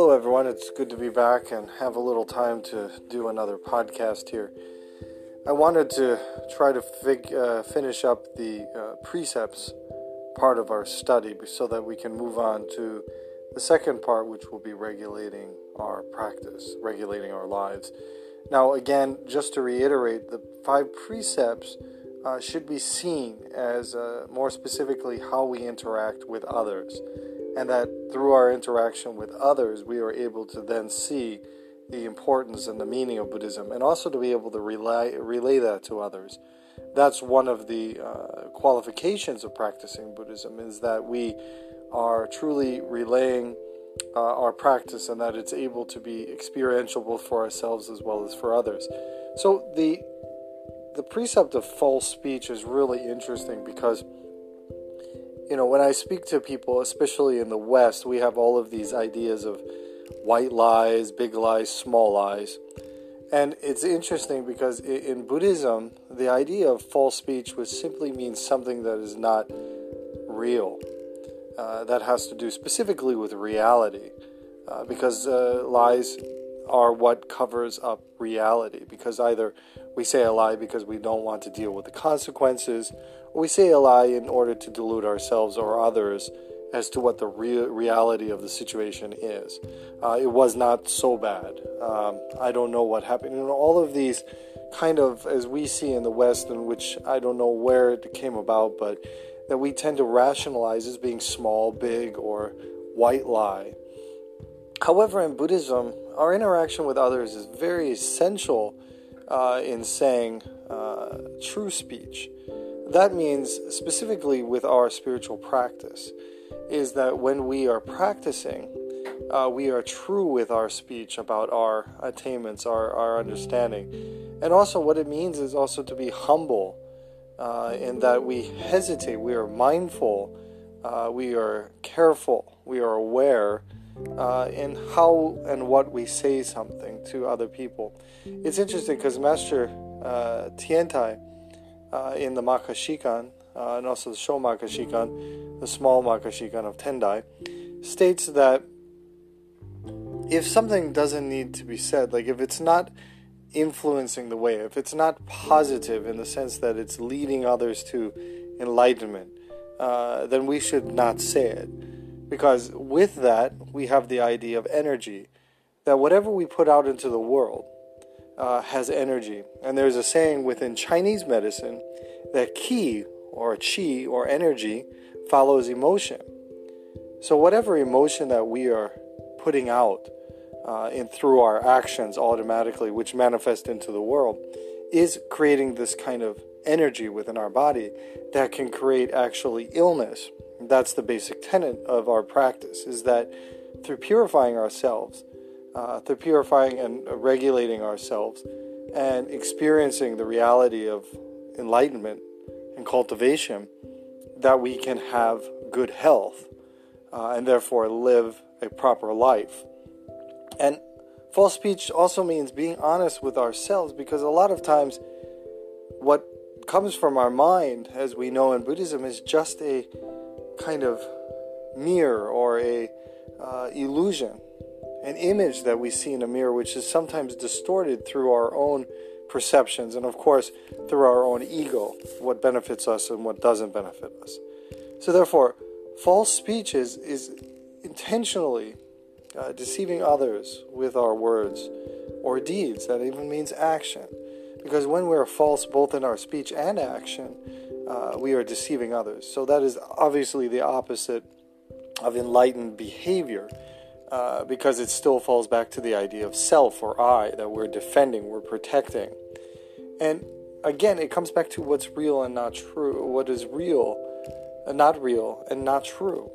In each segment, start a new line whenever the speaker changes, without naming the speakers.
Hello, everyone. It's good to be back and have a little time to do another podcast here. I wanted to try to fig- uh, finish up the uh, precepts part of our study so that we can move on to the second part, which will be regulating our practice, regulating our lives. Now, again, just to reiterate, the five precepts uh, should be seen as uh, more specifically how we interact with others and that through our interaction with others, we are able to then see the importance and the meaning of Buddhism, and also to be able to relay, relay that to others. That's one of the uh, qualifications of practicing Buddhism is that we are truly relaying uh, our practice and that it's able to be experiential both for ourselves as well as for others. So the the precept of false speech is really interesting because you know, when I speak to people, especially in the West, we have all of these ideas of white lies, big lies, small lies. And it's interesting because in Buddhism, the idea of false speech would simply mean something that is not real. Uh, that has to do specifically with reality, uh, because uh, lies are what covers up reality. Because either we say a lie because we don't want to deal with the consequences, we say a lie in order to delude ourselves or others as to what the re- reality of the situation is. Uh, it was not so bad. Um, I don't know what happened. Know, all of these kind of, as we see in the West, in which I don't know where it came about, but that we tend to rationalize as being small, big, or white lie. However, in Buddhism, our interaction with others is very essential uh, in saying uh, true speech. That means, specifically with our spiritual practice, is that when we are practicing, uh, we are true with our speech about our attainments, our, our understanding. And also, what it means is also to be humble uh, in that we hesitate, we are mindful, uh, we are careful, we are aware uh, in how and what we say something to other people. It's interesting because Master uh, Tiantai uh, in the Makashikan, uh, and also the Shomakashikan, the small Makashikan of Tendai, states that if something doesn't need to be said, like if it's not influencing the way, if it's not positive in the sense that it's leading others to enlightenment, uh, then we should not say it. Because with that, we have the idea of energy, that whatever we put out into the world, uh, has energy. And there's a saying within Chinese medicine that qi or qi or energy follows emotion. So whatever emotion that we are putting out uh, in through our actions automatically, which manifest into the world, is creating this kind of energy within our body that can create actually illness. That's the basic tenet of our practice: is that through purifying ourselves uh, through purifying and regulating ourselves and experiencing the reality of enlightenment and cultivation, that we can have good health uh, and therefore live a proper life. And false speech also means being honest with ourselves because a lot of times what comes from our mind, as we know in Buddhism, is just a kind of mirror or a uh, illusion an image that we see in a mirror, which is sometimes distorted through our own perceptions and, of course, through our own ego, what benefits us and what doesn't benefit us. So, therefore, false speech is, is intentionally uh, deceiving others with our words or deeds. That even means action. Because when we are false both in our speech and action, uh, we are deceiving others. So, that is obviously the opposite of enlightened behavior. Uh, because it still falls back to the idea of self or I that we're defending, we're protecting. And again, it comes back to what's real and not true, what is real and not real and not true.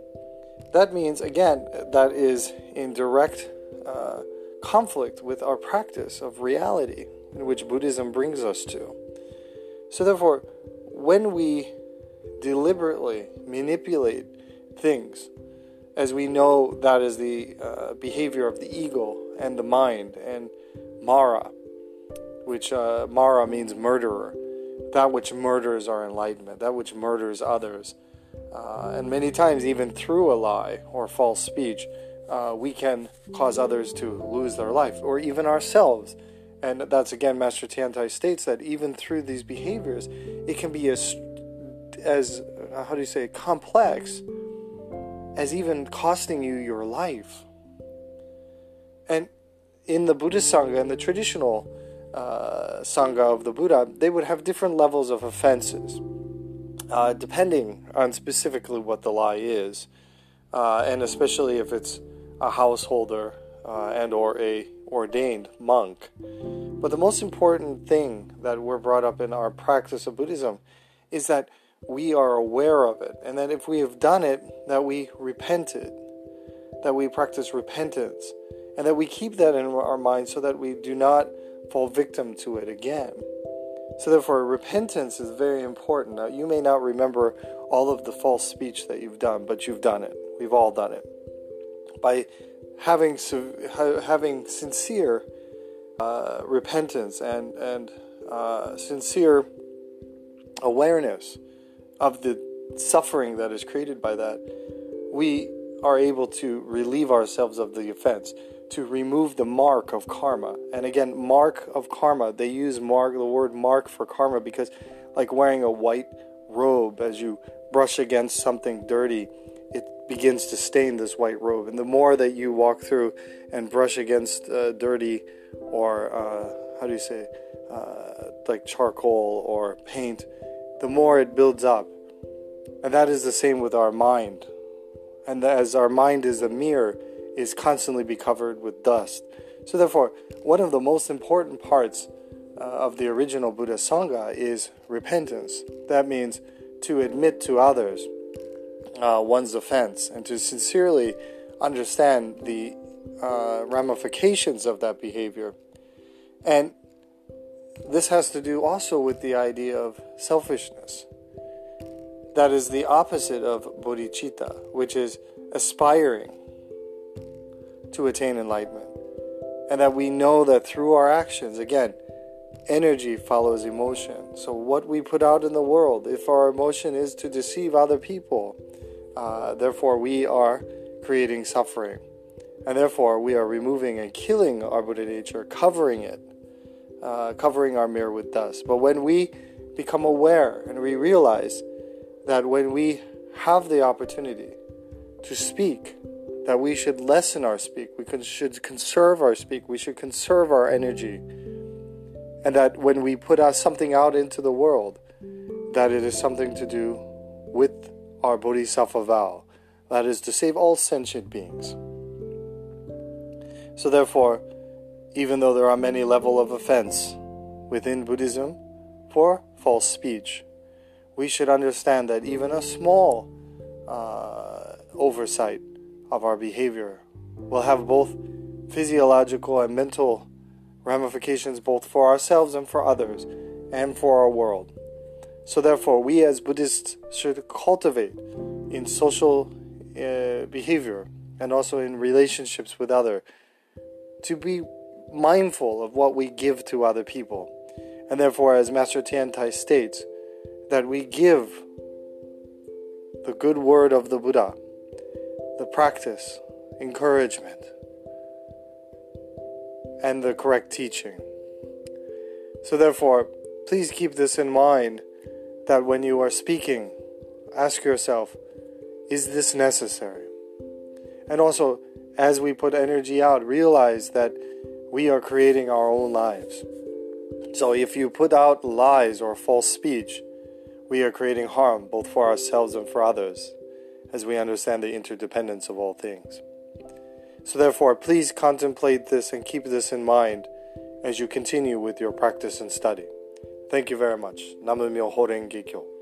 That means, again, that is in direct uh, conflict with our practice of reality, in which Buddhism brings us to. So, therefore, when we deliberately manipulate things as we know that is the uh, behavior of the ego and the mind and Mara, which uh, Mara means murderer, that which murders our enlightenment, that which murders others. Uh, and many times, even through a lie or false speech, uh, we can cause others to lose their life, or even ourselves. And that's again, Master Tiantai states that even through these behaviors, it can be as, as uh, how do you say, complex as even costing you your life. And in the Buddhist Sangha and the traditional uh, Sangha of the Buddha, they would have different levels of offenses, uh, depending on specifically what the lie is, uh, and especially if it's a householder uh, and or a ordained monk. But the most important thing that we're brought up in our practice of Buddhism is that we are aware of it, and that if we have done it, that we repented, that we practice repentance, and that we keep that in our mind so that we do not fall victim to it again. So, therefore, repentance is very important. Now, you may not remember all of the false speech that you've done, but you've done it. We've all done it. By having having sincere uh, repentance and and uh, sincere awareness of the suffering that is created by that, we are able to relieve ourselves of the offense, to remove the mark of karma. And again, mark of karma, they use mark the word mark for karma because like wearing a white robe as you brush against something dirty, begins to stain this white robe. And the more that you walk through and brush against uh, dirty or uh, how do you say, uh, like charcoal or paint, the more it builds up. And that is the same with our mind. And as our mind is a mirror, is constantly be covered with dust. So therefore, one of the most important parts uh, of the original Buddha Sangha is repentance. That means to admit to others uh, one's offense and to sincerely understand the uh, ramifications of that behavior. And this has to do also with the idea of selfishness. That is the opposite of bodhicitta, which is aspiring to attain enlightenment. And that we know that through our actions, again, energy follows emotion. So, what we put out in the world, if our emotion is to deceive other people, uh, therefore we are creating suffering. And therefore, we are removing and killing our Buddha nature, covering it uh, covering our mirror with dust. But when we become aware and we realize that when we have the opportunity to speak, that we should lessen our speak, we should conserve our speak, we should conserve our energy, and that when we put out something out into the world, that it is something to do with our bodhisattva vow, that is to save all sentient beings. So therefore, even though there are many level of offense within Buddhism for false speech. We should understand that even a small uh, oversight of our behavior will have both physiological and mental ramifications both for ourselves and for others and for our world. So, therefore, we as Buddhists should cultivate in social uh, behavior and also in relationships with other to be mindful of what we give to other people. And therefore, as Master Tiantai states, that we give the good word of the Buddha, the practice, encouragement, and the correct teaching. So, therefore, please keep this in mind that when you are speaking, ask yourself, is this necessary? And also, as we put energy out, realize that we are creating our own lives. So if you put out lies or false speech, we are creating harm both for ourselves and for others, as we understand the interdependence of all things. So therefore, please contemplate this and keep this in mind as you continue with your practice and study. Thank you very much. Namu Myoho Renge Kyo.